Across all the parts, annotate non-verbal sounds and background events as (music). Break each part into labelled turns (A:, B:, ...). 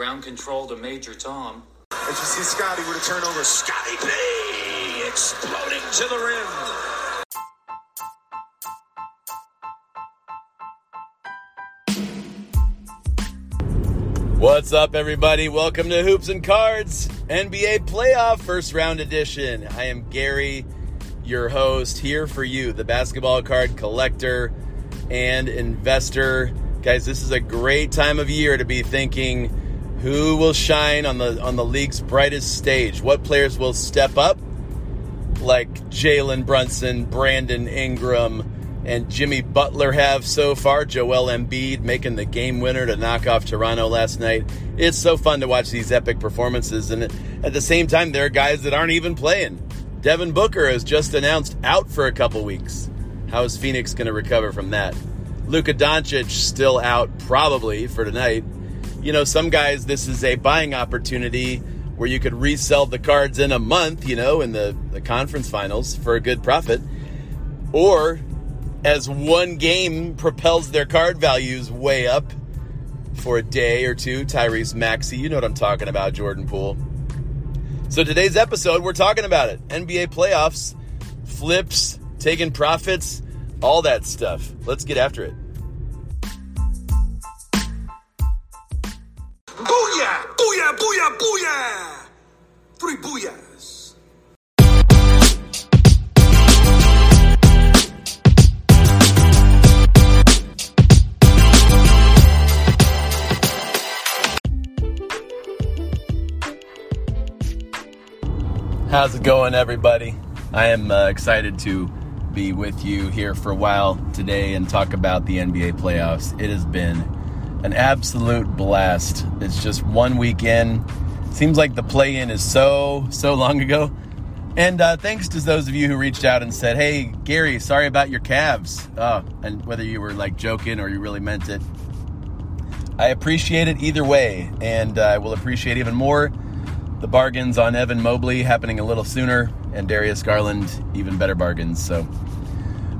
A: Ground control to Major Tom.
B: As you see Scottie with a turnover. Scotty P exploding to the rim.
C: What's up, everybody? Welcome to Hoops and Cards NBA Playoff First Round Edition. I am Gary, your host, here for you, the basketball card collector and investor. Guys, this is a great time of year to be thinking who will shine on the on the league's brightest stage. What players will step up, like Jalen Brunson, Brandon Ingram, and Jimmy Butler have so far. Joel Embiid making the game winner to knock off Toronto last night. It's so fun to watch these epic performances, and at the same time, there are guys that aren't even playing. Devin Booker has just announced out for a couple weeks. How is Phoenix going to recover from that? Luka Doncic still out probably for tonight. You know, some guys, this is a buying opportunity where you could resell the cards in a month, you know, in the, the conference finals for a good profit. Or as one game propels their card values way up for a day or two, Tyrese Maxey, you know what I'm talking about, Jordan Poole. So today's episode, we're talking about it. NBA playoffs, flips, taking profits, all that stuff. Let's get after it.
B: Booyah! Booyah! Booyah! Booyah! Three booyahs.
C: How's it going, everybody? I am uh, excited to be with you here for a while today and talk about the NBA playoffs. It has been an absolute blast. It's just one weekend. Seems like the play in is so, so long ago. And uh, thanks to those of you who reached out and said, hey, Gary, sorry about your Cavs. Oh, and whether you were like joking or you really meant it. I appreciate it either way. And uh, I will appreciate even more the bargains on Evan Mobley happening a little sooner, and Darius Garland, even better bargains. So,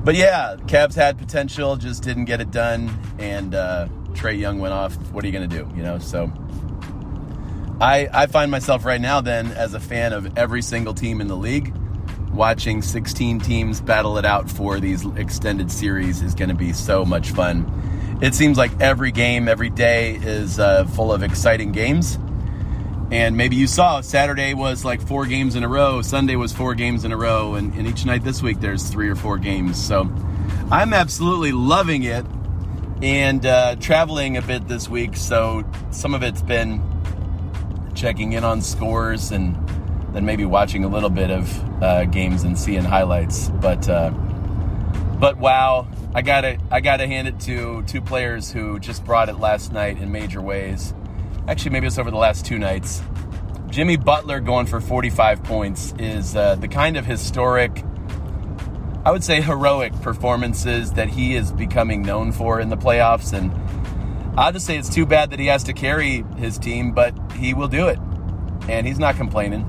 C: but yeah, Cavs had potential, just didn't get it done, and uh, Trae Young went off. What are you going to do? You know, so I I find myself right now then as a fan of every single team in the league. Watching 16 teams battle it out for these extended series is going to be so much fun. It seems like every game, every day is uh, full of exciting games. And maybe you saw Saturday was like four games in a row, Sunday was four games in a row, and, and each night this week there's three or four games. So I'm absolutely loving it and uh, traveling a bit this week. So some of it's been checking in on scores and then maybe watching a little bit of uh, games and seeing highlights. But uh, but wow, I gotta I gotta hand it to two players who just brought it last night in major ways actually maybe it's over the last two nights. Jimmy Butler going for 45 points is uh, the kind of historic, I would say heroic performances that he is becoming known for in the playoffs. And I'll just say it's too bad that he has to carry his team, but he will do it. And he's not complaining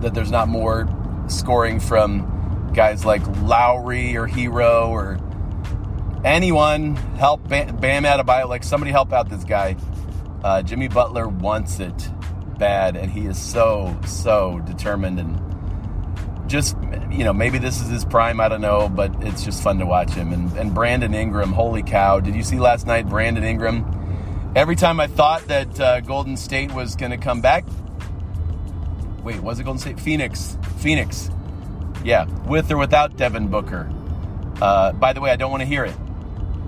C: that there's not more scoring from guys like Lowry or Herro or anyone. Help Bam, Bam Adebayo, like somebody help out this guy. Uh, Jimmy Butler wants it bad, and he is so, so determined. And just, you know, maybe this is his prime. I don't know, but it's just fun to watch him. And, and Brandon Ingram, holy cow. Did you see last night, Brandon Ingram? Every time I thought that uh, Golden State was going to come back, wait, was it Golden State? Phoenix. Phoenix. Yeah, with or without Devin Booker. Uh, by the way, I don't want to hear it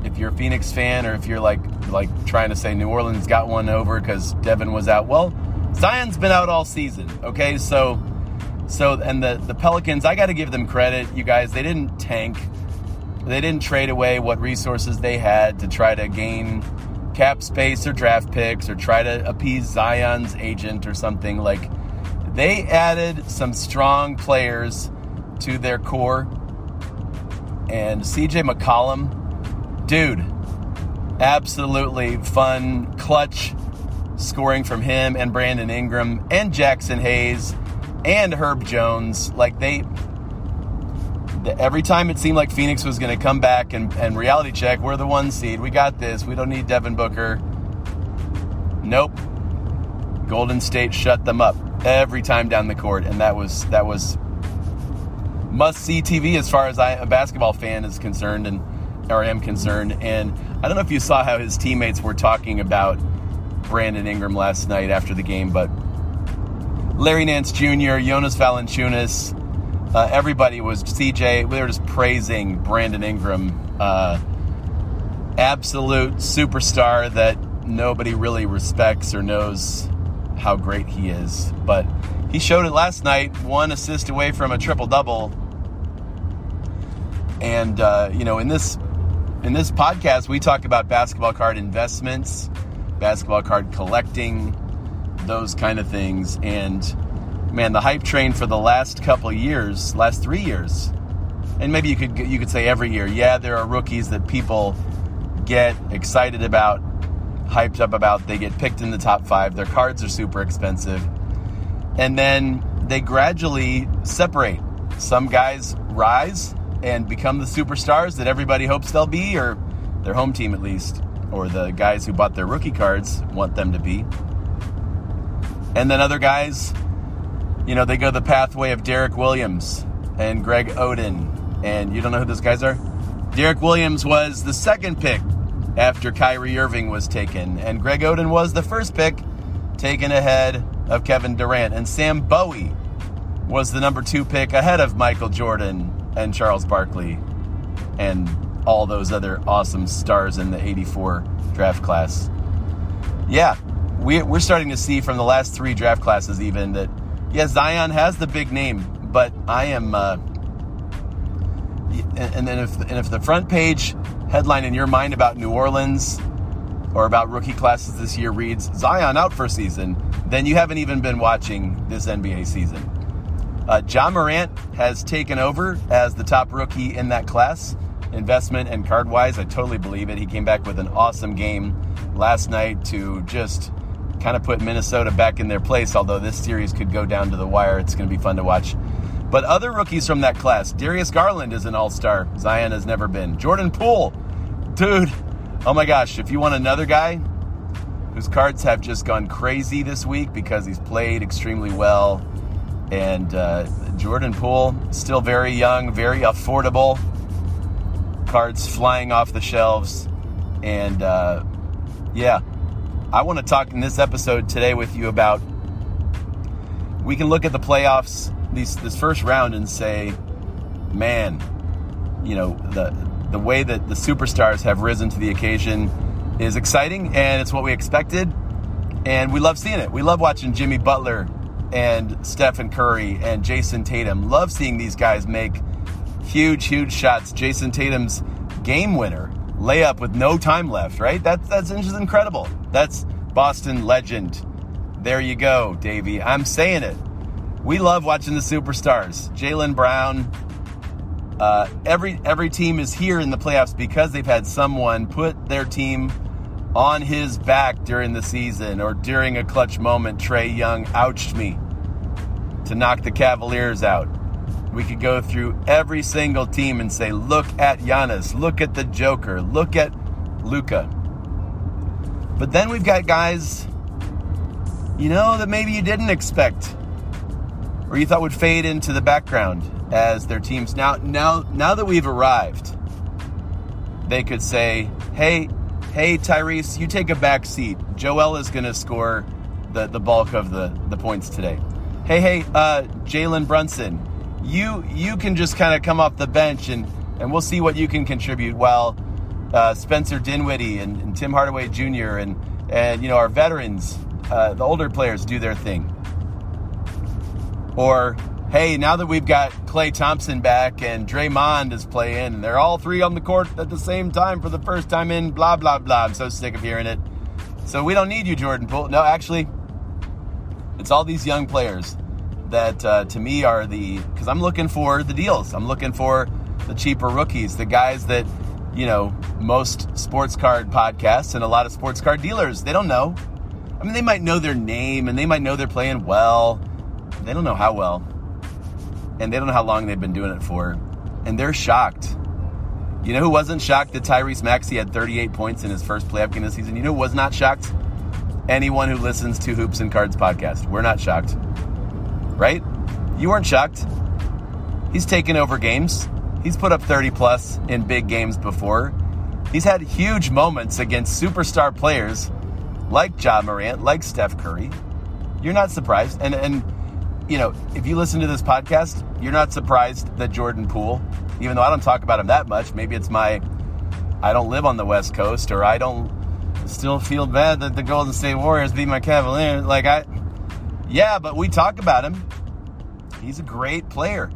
C: if you're a Phoenix fan or if you're like like trying to say New Orleans got one over because Devin was out. Well, Zion's been out all season. Okay, so so and the the Pelicans, I got to give them credit, you guys. They didn't tank. They didn't trade away what resources they had to try to gain cap space or draft picks or try to appease Zion's agent or something. Like they added some strong players to their core. And CJ McCollum, dude, absolutely fun, clutch scoring from him and Brandon Ingram and Jaxson Hayes and Herb Jones. Like they, every time it seemed like Phoenix was going to come back and, and reality check, we're the one seed. We got this. We don't need Devin Booker. Nope. Golden State shut them up every time down the court, and that was that was must see TV as far as I, a basketball fan is concerned, and or am concerned. And I don't know if you saw how his teammates were talking about Brandon Ingram last night after the game, but Larry Nance Jr., Jonas Valanciunas, uh, everybody was CJ. They were just praising Brandon Ingram, uh, absolute superstar that nobody really respects or knows how great he is. But he showed it last night, one assist away from a triple double. And uh, you know, in this in this podcast, we talk about basketball card investments, basketball card collecting, those kind of things. And man, the hype train for the last couple years, last three years, and maybe you could you could say every year. Yeah, there are rookies that people get excited about, hyped up about. They get picked in the top five. Their cards are super expensive, and then they gradually separate. Some guys rise and become the superstars that everybody hopes they'll be, or their home team at least, or the guys who bought their rookie cards want them to be. And then other guys, you know, they go the pathway of Derrick Williams and Greg Oden. And you don't know who those guys are? Derrick Williams was the second pick after Kyrie Irving was taken, and Greg Oden was the first pick taken ahead of Kevin Durant. And Sam Bowie was the number two pick ahead of Michael Jordan and Charles Barkley and all those other awesome stars in the 84 draft class. Yeah, we, we're starting to see from the last three draft classes, even that, yeah, Zion has the big name, but I am. Uh, and then if and if the front page headline in your mind about New Orleans or about rookie classes this year reads Zion out for season, then you haven't even been watching this NBA season. Uh, Ja Morant has taken over as the top rookie in that class, investment and card wise. I totally believe it. He came back with an awesome game last night to just kind of put Minnesota back in their place, although this series could go down to the wire. It's going to be fun to watch. But other rookies from that class, Darius Garland is an all star. Zion has never been. Jordan Poole, dude, oh my gosh, if you want another guy whose cards have just gone crazy this week because he's played extremely well, and uh, Jordan Poole, still very young, very affordable, cards flying off the shelves. And uh, yeah, I want to talk in this episode today with you about we can look at the playoffs these this first round and say, man, you know the the way that the superstars have risen to the occasion is exciting, and it's what we expected, and we love seeing it. We love watching Jimmy Butler and Stephen Curry and Jayson Tatum. Love seeing these guys make huge, huge shots. Jayson Tatum's game winner layup with no time left. Right? That's that's just incredible. That's Boston legend. There you go, Davey. I'm saying it. We love watching the superstars. Jaylen Brown. Uh, every every team is here in the playoffs because they've had someone put their team on his back during the season or during a clutch moment. Trae Young ouched me to knock the Cavaliers out. We could go through every single team and say, look at Giannis, look at the Joker, look at Luka. But then we've got guys, you know, that maybe you didn't expect or you thought would fade into the background as their teams. Now now now that we've arrived they could say hey hey tyrese you take a back seat. Joel is going to score the, the bulk of the, the points today. Hey hey uh, jalen brunson you you can just kind of come off the bench and and we'll see what you can contribute while uh, spencer dinwiddie and, and, tim hardaway jr and and you know our veterans uh, the older players do their thing or, hey, now that we've got Klay Thompson back and Draymond is playing, and they're all three on the court at the same time for the first time in blah, blah, blah. I'm so sick of hearing it. So we don't need you, Jordan Poole. No, actually, it's all these young players that uh, to me are the, because I'm looking for the deals. I'm looking for the cheaper rookies, the guys that, you know, most sports card podcasts and a lot of sports card dealers, they don't know. I mean, they might know their name and they might know they're playing well they don't know how well, and they don't know how long they've been doing it for, and they're shocked. You know who wasn't shocked that Tyrese Maxey had 38 points in his first playoff game this season? You know who was not shocked? anyone who listens to Hoops and Cards podcast. We're not shocked. Right? You weren't shocked. He's taken over games. He's put up 30 plus in big games before. He's had huge moments against superstar players like Ja Morant, like Steph Curry. You're not surprised. And and you know, if you listen to this podcast, you're not surprised that Jordan Poole, even though I don't talk about him that much, maybe it's my I don't live on the West Coast or I don't still feel bad that the Golden State Warriors beat my Cavaliers. Like I yeah, but we talk about him. He's a great player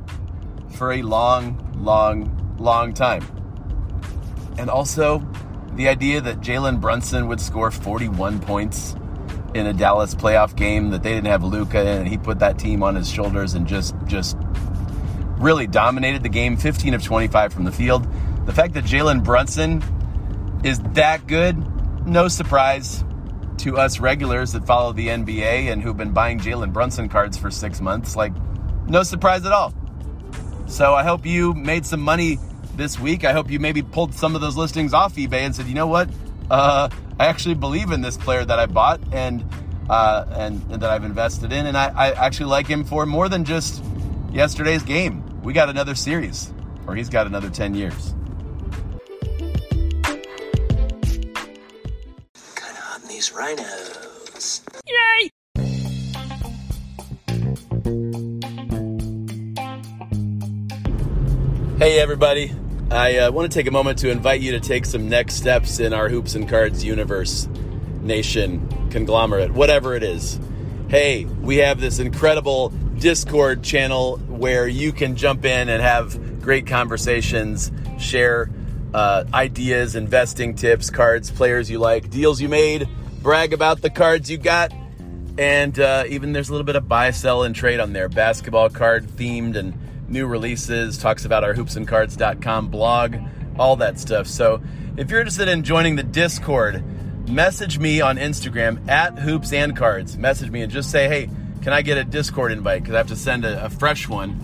C: for a long, long, long time. And also, the idea that Jalen Brunson would score 41 points in a Dallas playoff game that they didn't have Luka and he put that team on his shoulders and just just really dominated the game, 15 of 25 from the field. The fact that Jalen Brunson is that good, no surprise to us regulars that follow the NBA and who've been buying Jalen Brunson cards for six months. Like, no surprise at all. So I hope you made some money this week. I hope you maybe pulled some of those listings off eBay and said, you know what? Uh, I actually believe in this player that I bought and uh, and, and, that I've invested in, and I, I actually like him for more than just yesterday's game. We got another series, or he's got another ten years.
B: These rhinos.
D: Yay!
C: Hey, everybody. I uh, want to take a moment to invite you to take some next steps in our Hoops and Cards universe, nation, conglomerate, whatever it is. Hey, we have this incredible Discord channel where you can jump in and have great conversations, share uh, ideas, investing tips, cards, players you like, deals you made, brag about the cards you got, and uh, even there's a little bit of buy, sell, and trade on there. Basketball card themed and new releases, talks about our hoopsandcards.com blog, all that stuff. So if you're interested in joining the Discord, message me on Instagram at hoops and cards. Message me and just say, hey, can I get a Discord invite? Because I have to send a, a fresh one.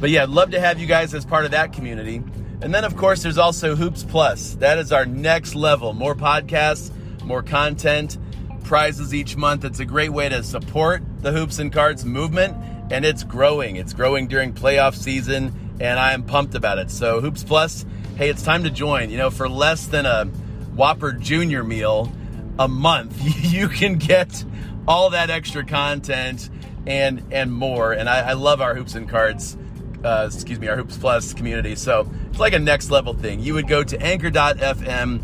C: But yeah, I'd love to have you guys as part of that community. And then, of course, there's also Hoops Plus. That is our next level. More podcasts, more content, prizes each month. It's a great way to support the Hoops and Cards movement and it's growing. It's growing during playoff season, and I am pumped about it. So, Hoops Plus, hey, it's time to join. You know, for less than a Whopper Junior meal a month, (laughs) you can get all that extra content and and more. And I, I love our Hoops and Cards, uh, excuse me, our Hoops Plus community. So it's like a next level thing. You would go to anchor.fm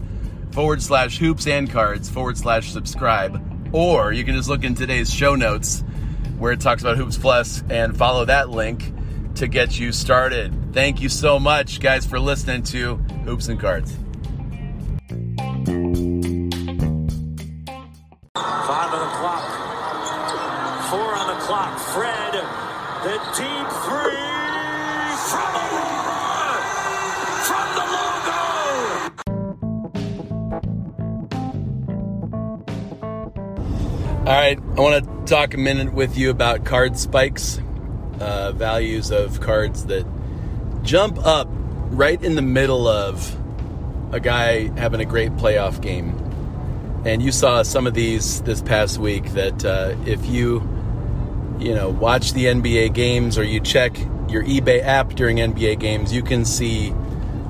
C: forward slash hoops and cards forward slash subscribe, or you can just look in today's show notes where it talks about Hoops Plus and follow that link to get you started. Thank you so much, guys, for listening to Hoops and Cards. All right, I want to talk a minute with you about card spikes, uh, values of cards that jump up right in the middle of a guy having a great playoff game. And you saw some of these this past week that uh, if you, you know, watch the NBA games or you check your eBay app during NBA games, you can see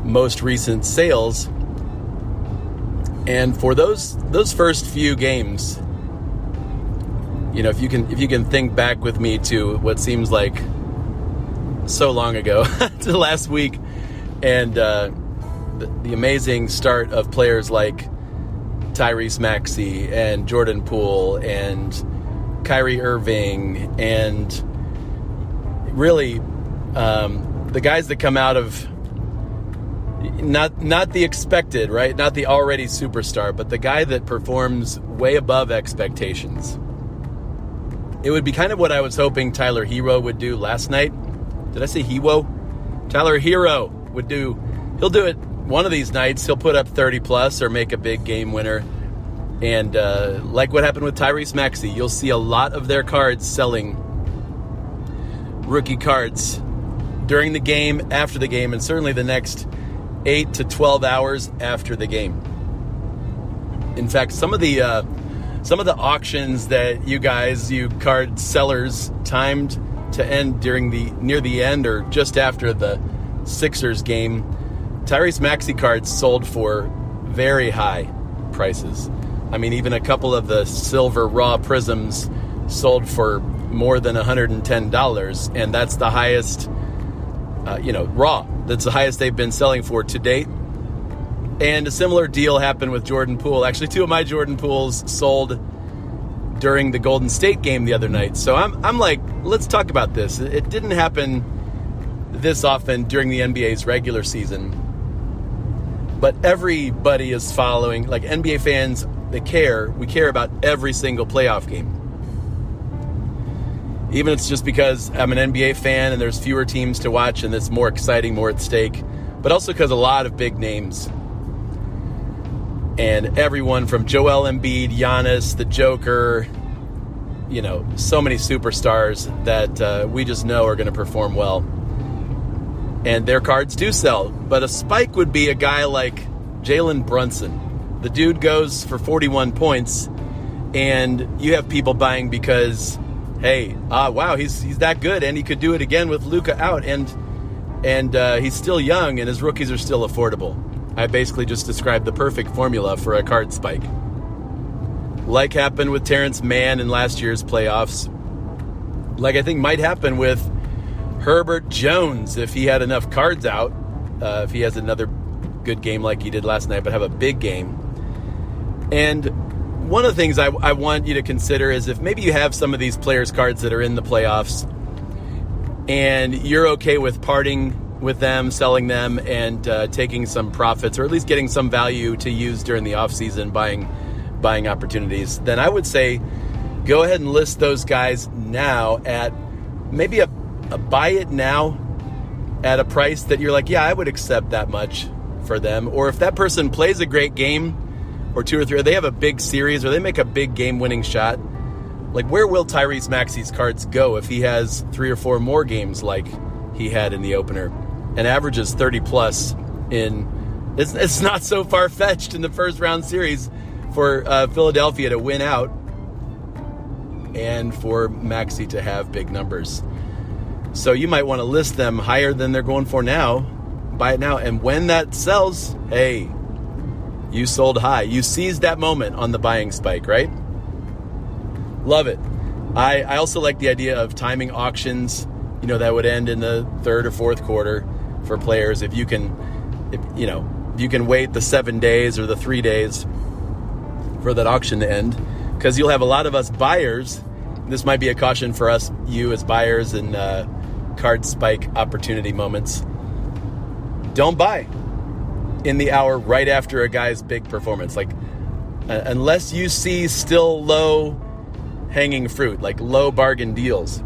C: most recent sales. And for those those first few games, you know, if you can if you can think back with me to what seems like so long ago (laughs) to last week, and uh, the, the, amazing start of players like Tyrese Maxey and Jordan Poole and Kyrie Irving and really um, the guys that come out of not not the expected, right? Not the already superstar, but the guy that performs way above expectations it would be kind of what I was hoping Tyler Herro would do last night. Did I say Herro? Tyler Herro would do. He'll do it one of these nights. He'll put up 30 plus or make a big game winner. And uh, like what happened with Tyrese Maxey, you'll see a lot of their cards selling rookie cards during the game, after the game, and certainly the next 8 to 12 hours after the game. In fact, some of the uh, some of the auctions that you guys, you card sellers, timed to end during the near the end or just after the Sixers game, Tyrese Maxey cards sold for very high prices. I mean, even a couple of the silver raw prisms sold for more than $110, and that's the highest, uh, you know, raw. That's the highest they've been selling for to date. And a similar deal happened with Jordan Poole. Actually, two of my Jordan Pools sold during the Golden State game the other night. So I'm, I'm like, let's talk about this. It didn't happen this often during the NBA's regular season. But everybody is following, like NBA fans, they care. We care about every single playoff game. Even if it's just because I'm an NBA fan and there's fewer teams to watch and it's more exciting, more at stake, but also because a lot of big names and everyone from Joel Embiid, Giannis, the Joker, you know, so many superstars that uh, we just know are going to perform well. And their cards do sell. But a spike would be a guy like Jalen Brunson. The dude goes for 41 points, and you have people buying because, hey, uh, wow, he's he's that good, and he could do it again with Luka out, and and uh, he's still young, and his rookies are still affordable. I basically just described the perfect formula for a card spike. Like happened with Terance Mann in last year's playoffs. Like I think might happen with Herbert Jones if he had enough cards out. Uh, if he has another good game like he did last night, but have a big game. And one of the things I, I want you to consider is if maybe you have some of these players' cards that are in the playoffs and you're okay with parting with them, selling them, and uh, taking some profits, or at least getting some value to use during the offseason, buying buying opportunities, then I would say go ahead and list those guys now at maybe a, a buy it now at a price that you're like, yeah, I would accept that much for them. Or if that person plays a great game, or two or three, or they have a big series, or they make a big game winning shot, like where will Tyrese Maxey's cards go if he has three or four more games like he had in the opener? And averages 30 plus in it's, it's not so far fetched in the first round series for uh, Philadelphia to win out and for Maxey to have big numbers. So you might want to list them higher than they're going for now. Buy it now. And when that sells, hey, you sold high. You seized that moment on the buying spike, right? Love it. I, I also like the idea of timing auctions, you know, that would end in the third or fourth quarter for players if you can, if, you know, you can wait the seven days or the three days for that auction to end, because you'll have a lot of us buyers. This might be a caution for us, you as buyers and uh, card spike opportunity moments. Don't buy in the hour right after a guy's big performance. Like, uh, unless you see still low hanging fruit, like low bargain deals,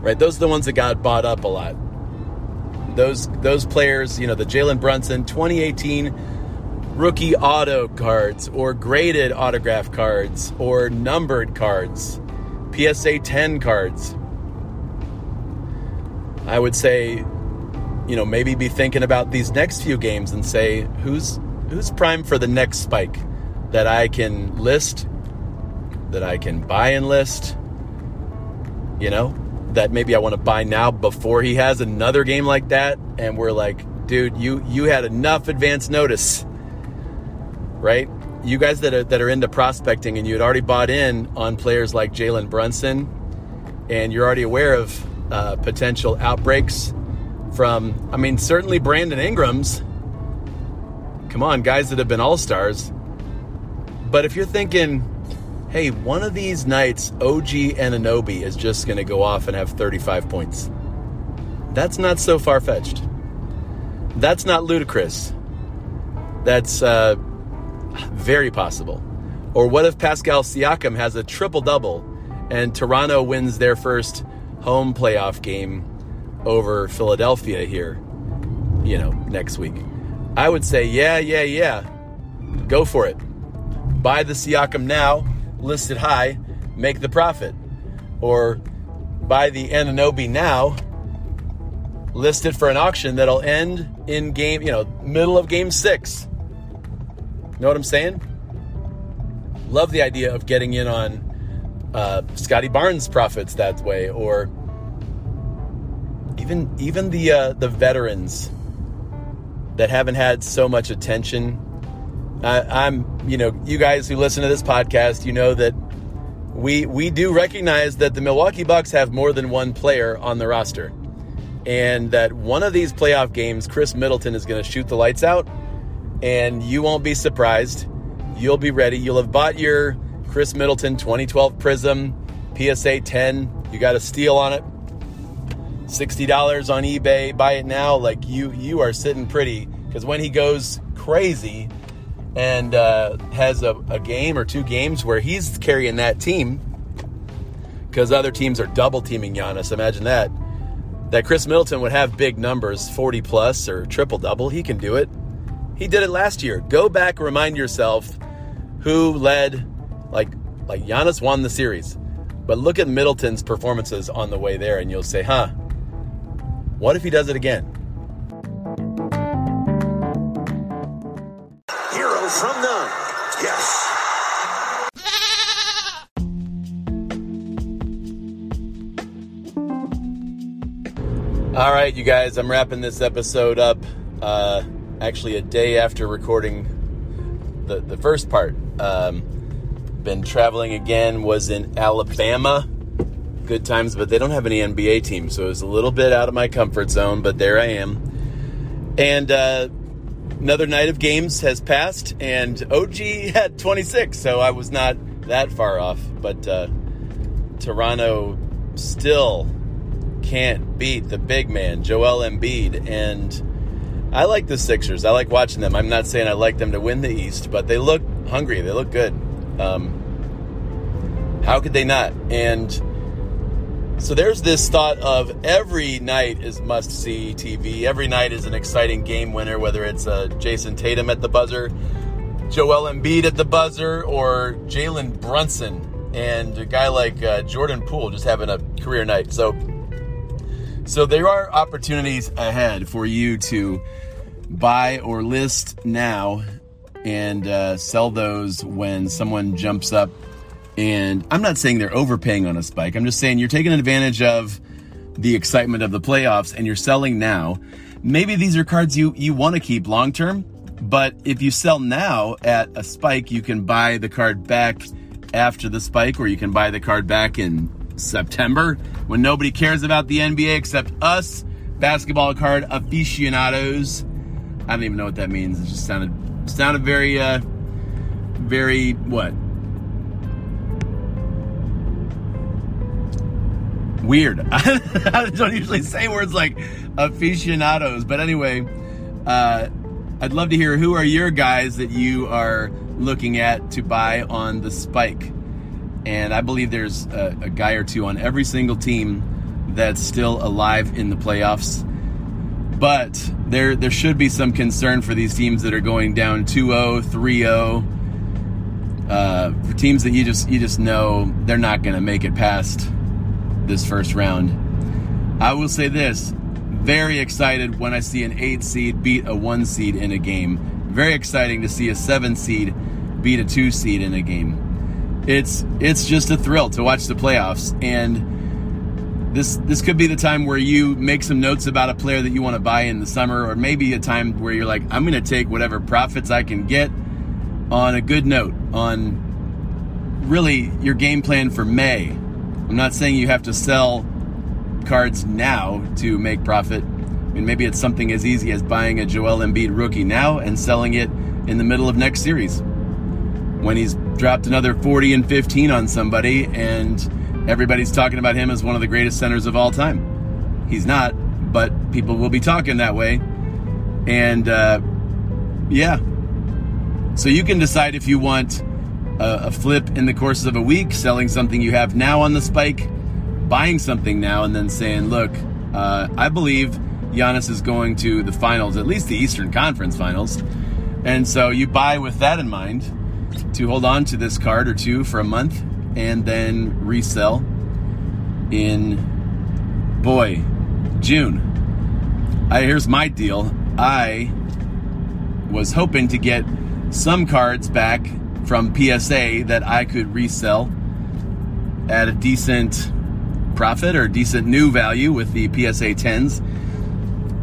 C: right? Those are the ones that got bought up a lot those those players, you know, the Jalen Brunson 2018 rookie auto cards or graded autograph cards or numbered cards, PSA 10 cards. I would say, you know, maybe be thinking about these next few games and say who's who's prime for the next spike that I can list, that I can buy and list. You know, that maybe I want to buy now before he has another game like that and we're like, dude, you you had enough advance notice. Right? You guys that are that are into prospecting and you had already bought in on players like Jalen Brunson and you're already aware of uh, potential outbreaks from I mean certainly Brandon Ingram's come on guys that have been all-stars but if you're thinking hey, one of these nights, OG Anunoby is just going to go off and have 35 points. That's not so far fetched. That's not ludicrous. That's uh, very possible. Or what if Pascal Siakam has a triple double and Toronto wins their first home playoff game over Philadelphia here, you know, next week? I would say, yeah, yeah, yeah. Go for it. Buy the Siakam now listed high, make the profit. Or buy the Anunoby now, list it for an auction that'll end in game, you know, middle of game six. Know what I'm saying? Love the idea of getting in on uh, Scottie Barnes profits that way, or even even the uh, the veterans that haven't had so much attention. I, I'm, you know, you guys who listen to this podcast, you know that we we do recognize that the Milwaukee Bucks have more than one player on the roster, and that one of these playoff games, Khris Middleton is going to shoot the lights out, and you won't be surprised. You'll be ready. You'll have bought your Khris Middleton 2012 Prism PSA 10. You got a steal on it. $60 on eBay. Buy it now. Like you you are sitting pretty because when he goes crazy and uh, has a, a game or two games where he's carrying that team because other teams are double teaming Giannis. Imagine that. That Khris Middleton would have big numbers, 40 plus or triple double. He can do it. He did it last year. Go back, remind yourself who led, like, like Giannis won the series. But look at Middleton's performances on the way there, and you'll say, huh, what if he does it again? All right, you guys, I'm wrapping this episode up. Uh, actually, a day after recording the the first part. Um, been traveling again. Was in Alabama. Good times, but they don't have any NBA team, so it was a little bit out of my comfort zone. But there I am. And uh, another night of games has passed, and OG had 26, so I was not that far off. But uh, Toronto still can't beat the big man, Joel Embiid. And I like the Sixers. I like watching them. I'm not saying I like them to win the East, but they look hungry. They look good. Um, how could they not? And so there's this thought of every night is must see TV. Every night is an exciting game winner, whether it's uh, Jayson Tatum at the buzzer, Joel Embiid at the buzzer, or Jalen Brunson and a guy like uh, Jordan Poole just having a career night. So so there are opportunities ahead for you to buy or list now and uh, sell those when someone jumps up. And I'm not saying they're overpaying on a spike. I'm just saying you're taking advantage of the excitement of the playoffs and you're selling now. Maybe these are cards you, you want to keep long term, but if you sell now at a spike, you can buy the card back after the spike, or you can buy the card back in September when nobody cares about the NBA except us basketball card aficionados. I don't even know what that means. It just sounded sounded very uh very what? Weird. (laughs) I don't usually say words like aficionados, but anyway, uh I'd love to hear who are your guys that you are looking at to buy on the spike. And I believe there's a, a, guy or two on every single team that's still alive in the playoffs. But there there should be some concern for these teams that are going down 2-0, 3-0. Uh, for teams that you just you just know they're not going to make it past this first round. I will say this: very excited when I see an eight seed beat a one seed in a game. Very exciting to see a seven seed beat a two seed in a game it's it's just a thrill to watch the playoffs and this this could be the time where you make some notes about a player that you want to buy in the summer or maybe a time where you're like I'm going to take whatever profits I can get on a good note on really your game plan for May. I'm not saying you have to sell cards now to make profit. I mean maybe it's something as easy as buying a Joel Embiid rookie now and selling it in the middle of next series when he's dropped another 40 and 15 on somebody, and everybody's talking about him as one of the greatest centers of all time. He's not, but people will be talking that way. And uh, yeah. So you can decide if you want a, a flip in the course of a week, selling something you have now on the spike, buying something now, and then saying, look, uh, I believe Giannis is going to the finals, at least the Eastern Conference finals. And so you buy with that in mind to hold on to this card or two for a month and then resell in boy June. I, here's my deal. I was hoping to get some cards back from PSA that I could resell at a decent profit or decent new value with the PSA 10s.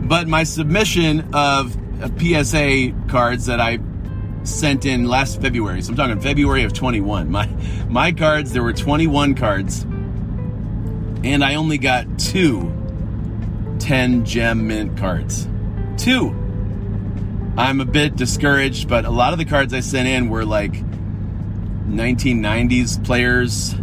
C: But my submission of PSA cards that I sent in last February, so I'm talking February of 21. My my cards, there were 21 cards, and I only got two 10 gem mint cards. Two. I'm a bit discouraged, but a lot of the cards I sent in were like 1990s players.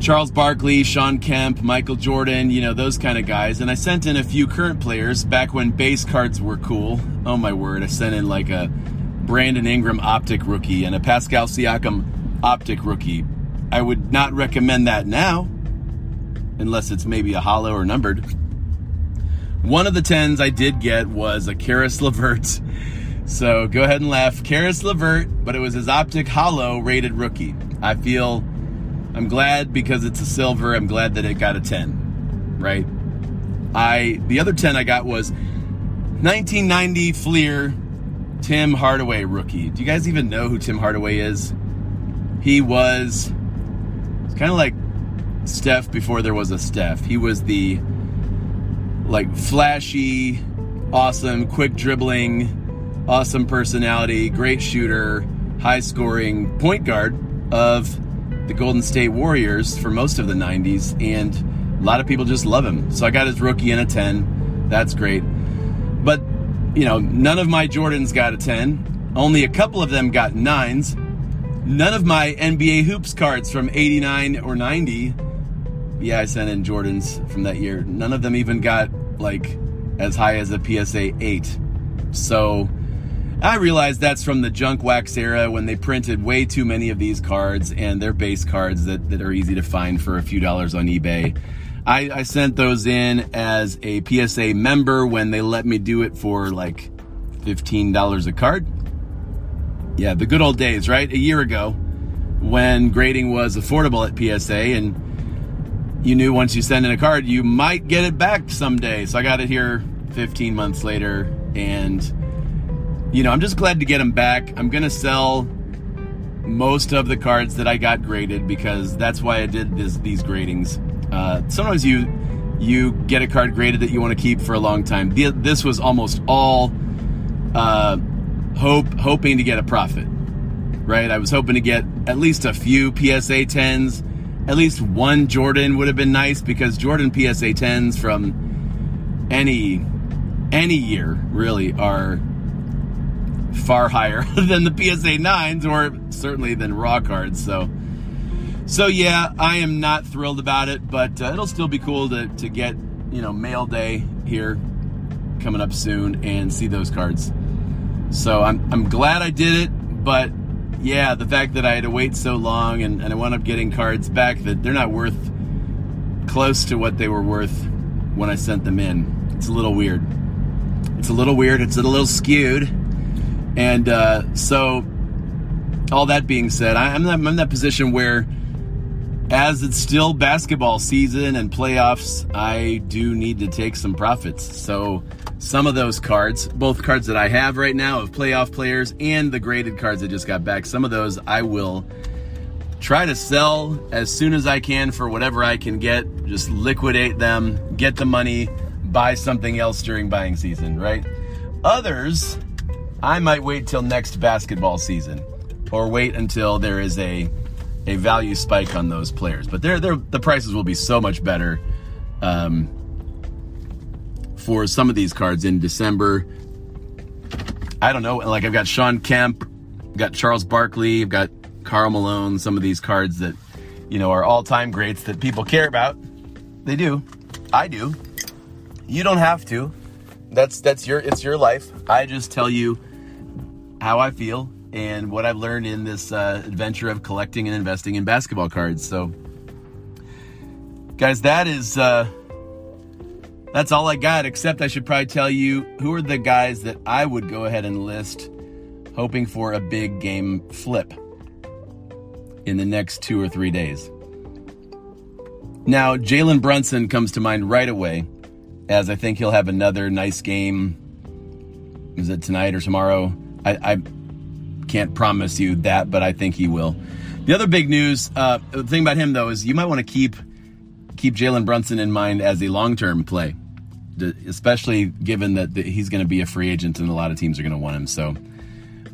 C: Charles Barkley, Shawn Kemp, Michael Jordan, you know, those kind of guys. And I sent in a few current players back when base cards were cool. Oh my word, I sent in like a Brandon Ingram optic rookie and a Pascal Siakam optic rookie. I would not recommend that now, unless it's maybe a holo or numbered. One of the tens I did get was a Caris LeVert. (laughs) So go ahead and laugh. Caris LeVert, but it was his optic holo rated rookie. I feel I'm glad because it's a silver. I'm glad that it got a 10, right? I the other 10 I got was 1990 Fleer Tim Hardaway rookie. Do you guys even know who Tim Hardaway is? He was kind of like Steph before there was a Steph. He was the like flashy, awesome, quick dribbling, awesome personality, great shooter, high scoring point guard of the Golden State Warriors for most of the 90s. And a lot of people just love him. So I got his rookie in a 10. That's great. You know, none of my Jordans got a 10. Only a couple of them got nines. None of my NBA Hoops cards from 89 or 90 yeah, I sent in Jordans from that year. None of them even got like as high as a PSA 8. So I realize that's from the junk wax era when they printed way too many of these cards and they're base cards that, that are easy to find for a few dollars on eBay. I, I sent those in as a PSA member when they let me do it for like $15 a card. Yeah, the good old days, right? A year ago when grading was affordable at PSA and you knew once you send in a card, you might get it back someday. So I got it here 15 months later, and you know, I'm just glad to get them back. I'm gonna sell most of the cards that I got graded because that's why I did this, these gradings. Uh, sometimes you you get a card graded that you want to keep for a long time. This was almost all uh, hope hoping to get a profit, right? I was hoping to get at least a few PSA 10s at least one Jordan would have been nice because Jordan PSA 10s from any any year really are far higher (laughs) than the PSA 9s or certainly than raw cards. So so yeah, I am not thrilled about it, but uh, it'll still be cool to to get, you know, mail day here coming up soon and see those cards. So I'm I'm glad I did it, but yeah, the fact that I had to wait so long and, and I wound up getting cards back that they're not worth close to what they were worth when I sent them in. It's a little weird. It's a little weird. It's a little skewed. And uh, so, all that being said, I, I'm, I'm in that position where, as it's still basketball season and playoffs, I do need to take some profits. So, some of those cards, both cards that I have right now of playoff players and the graded cards I just got back, some of those I will try to sell as soon as I can for whatever I can get. Just liquidate them, get the money, buy something else during buying season, right? Others, I might wait till next basketball season or wait until there is a a value spike on those players. But they're, they're, the prices will be so much better. Um, for some of these cards in December. I don't know. Like I've got Shawn Kemp, I've got Charles Barkley, I've got Karl Malone. Some of these cards that you know are all-time greats that people care about. They do. I do. You don't have to. That's that's your it's your life. I just tell you how I feel and what I've learned in this uh, adventure of collecting and investing in basketball cards. So, guys, that is. Uh, that's all I got, except I should probably tell you who are the guys that I would go ahead and list hoping for a big game flip in the next two or three days. Now, Jalen Brunson comes to mind right away, as I think he'll have another nice game. Is it tonight or tomorrow? I, I can't promise you that, but I think he will. The other big news, uh, the thing about him though is you might want to keep keep Jalen Brunson in mind as a long term play, especially given that he's going to be a free agent and a lot of teams are going to want him. So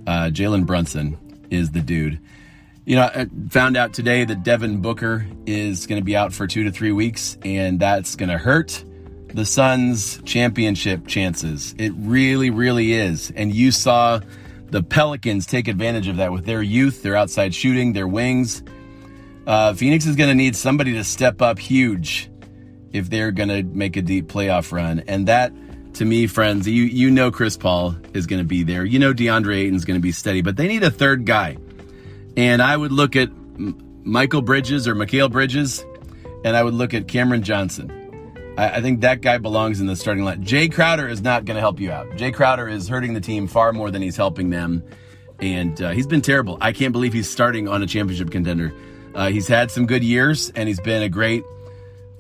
C: uh, Jalen Brunson is the dude. You know, I found out today that Devin Booker is going to be out for two to three weeks, and that's going to hurt the Suns' championship chances. It really, really is. And you saw the Pelicans take advantage of that with their youth, their outside shooting, their wings. Uh, Phoenix is going to need somebody to step up huge if they're going to make a deep playoff run. And that, to me, friends, you you know Chris Paul is going to be there. You know DeAndre Ayton's going to be steady, but they need a third guy. And I would look at Michael Bridges or Mikal Bridges, and I would look at Cameron Johnson. I, I think that guy belongs in the starting line. Jae Crowder is not going to help you out. Jae Crowder is hurting the team far more than he's helping them, and uh, he's been terrible. I can't believe he's starting on a championship contender. Uh, he's had some good years, and he's been a great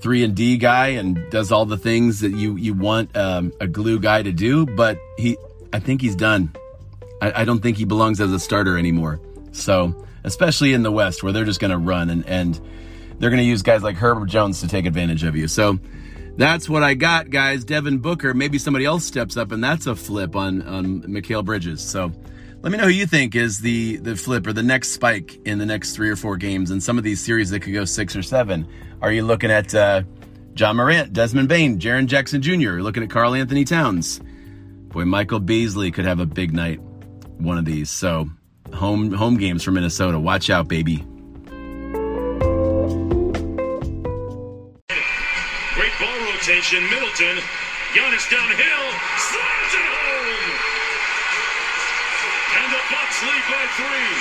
C: three and D guy, and does all the things that you you want um, a glue guy to do. But he, I think he's done. I, I don't think he belongs as a starter anymore. So, especially in the West where they're just going to run and, and they're going to use guys like Herbert Jones to take advantage of you. So, that's what I got, guys. Devin Booker. Maybe somebody else steps up, and that's a flip on on Mikal Bridges. So, let me know who you think is the the flip or the next spike in the next three or four games. In some of these series that could go six or seven. Are you looking at uh, Ja Morant, Desmond Bane, Jaren Jackson Jr.? You're looking at Karl-Anthony Towns. Boy, Michael Beasley could have a big night one of these. So home home games for Minnesota. Watch out, baby.
D: Rotation. Middleton. Giannis downhill. Slams it home. And the Bucks lead by three.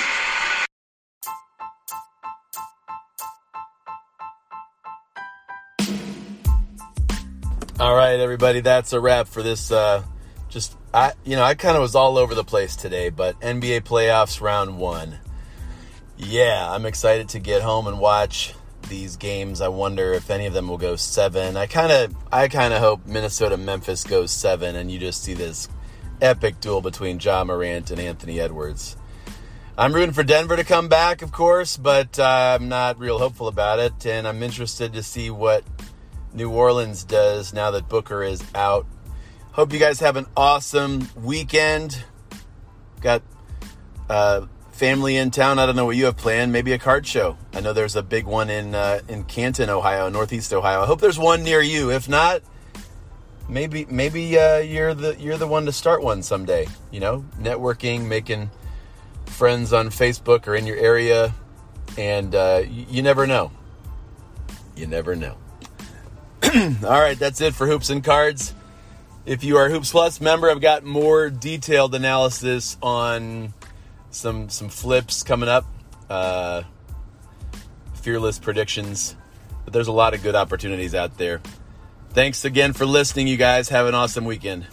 C: All right, everybody, that's a wrap for this uh, just I you know I kind of was all over the place today, but NBA playoffs round one. Yeah, I'm excited to get home and watch these games. I wonder if any of them will go seven. I kind of I kind of hope Minnesota Memphis goes seven, and you just see this epic duel between Ja Morant and Anthony Edwards. I'm rooting for Denver to come back, of course, but uh, I'm not real hopeful about it, and I'm interested to see what New Orleans does now that Booker is out. Hope you guys have an awesome weekend. Got uh, family in town. I don't know what you have planned. Maybe a card show. I know there's a big one in uh, in Canton, Ohio, Northeast Ohio. I hope there's one near you. If not, maybe maybe uh, you're the you're the one to start one someday. You know, networking, making friends on Facebook or in your area, and uh, you, you never know. You never know. (clears throat) All right, that's it for hoops and cards. If you are Hoops Plus member, I've got more detailed analysis on some some flips coming up, uh, fearless predictions. But there's a lot of good opportunities out there. Thanks again for listening, you guys. Have an awesome weekend.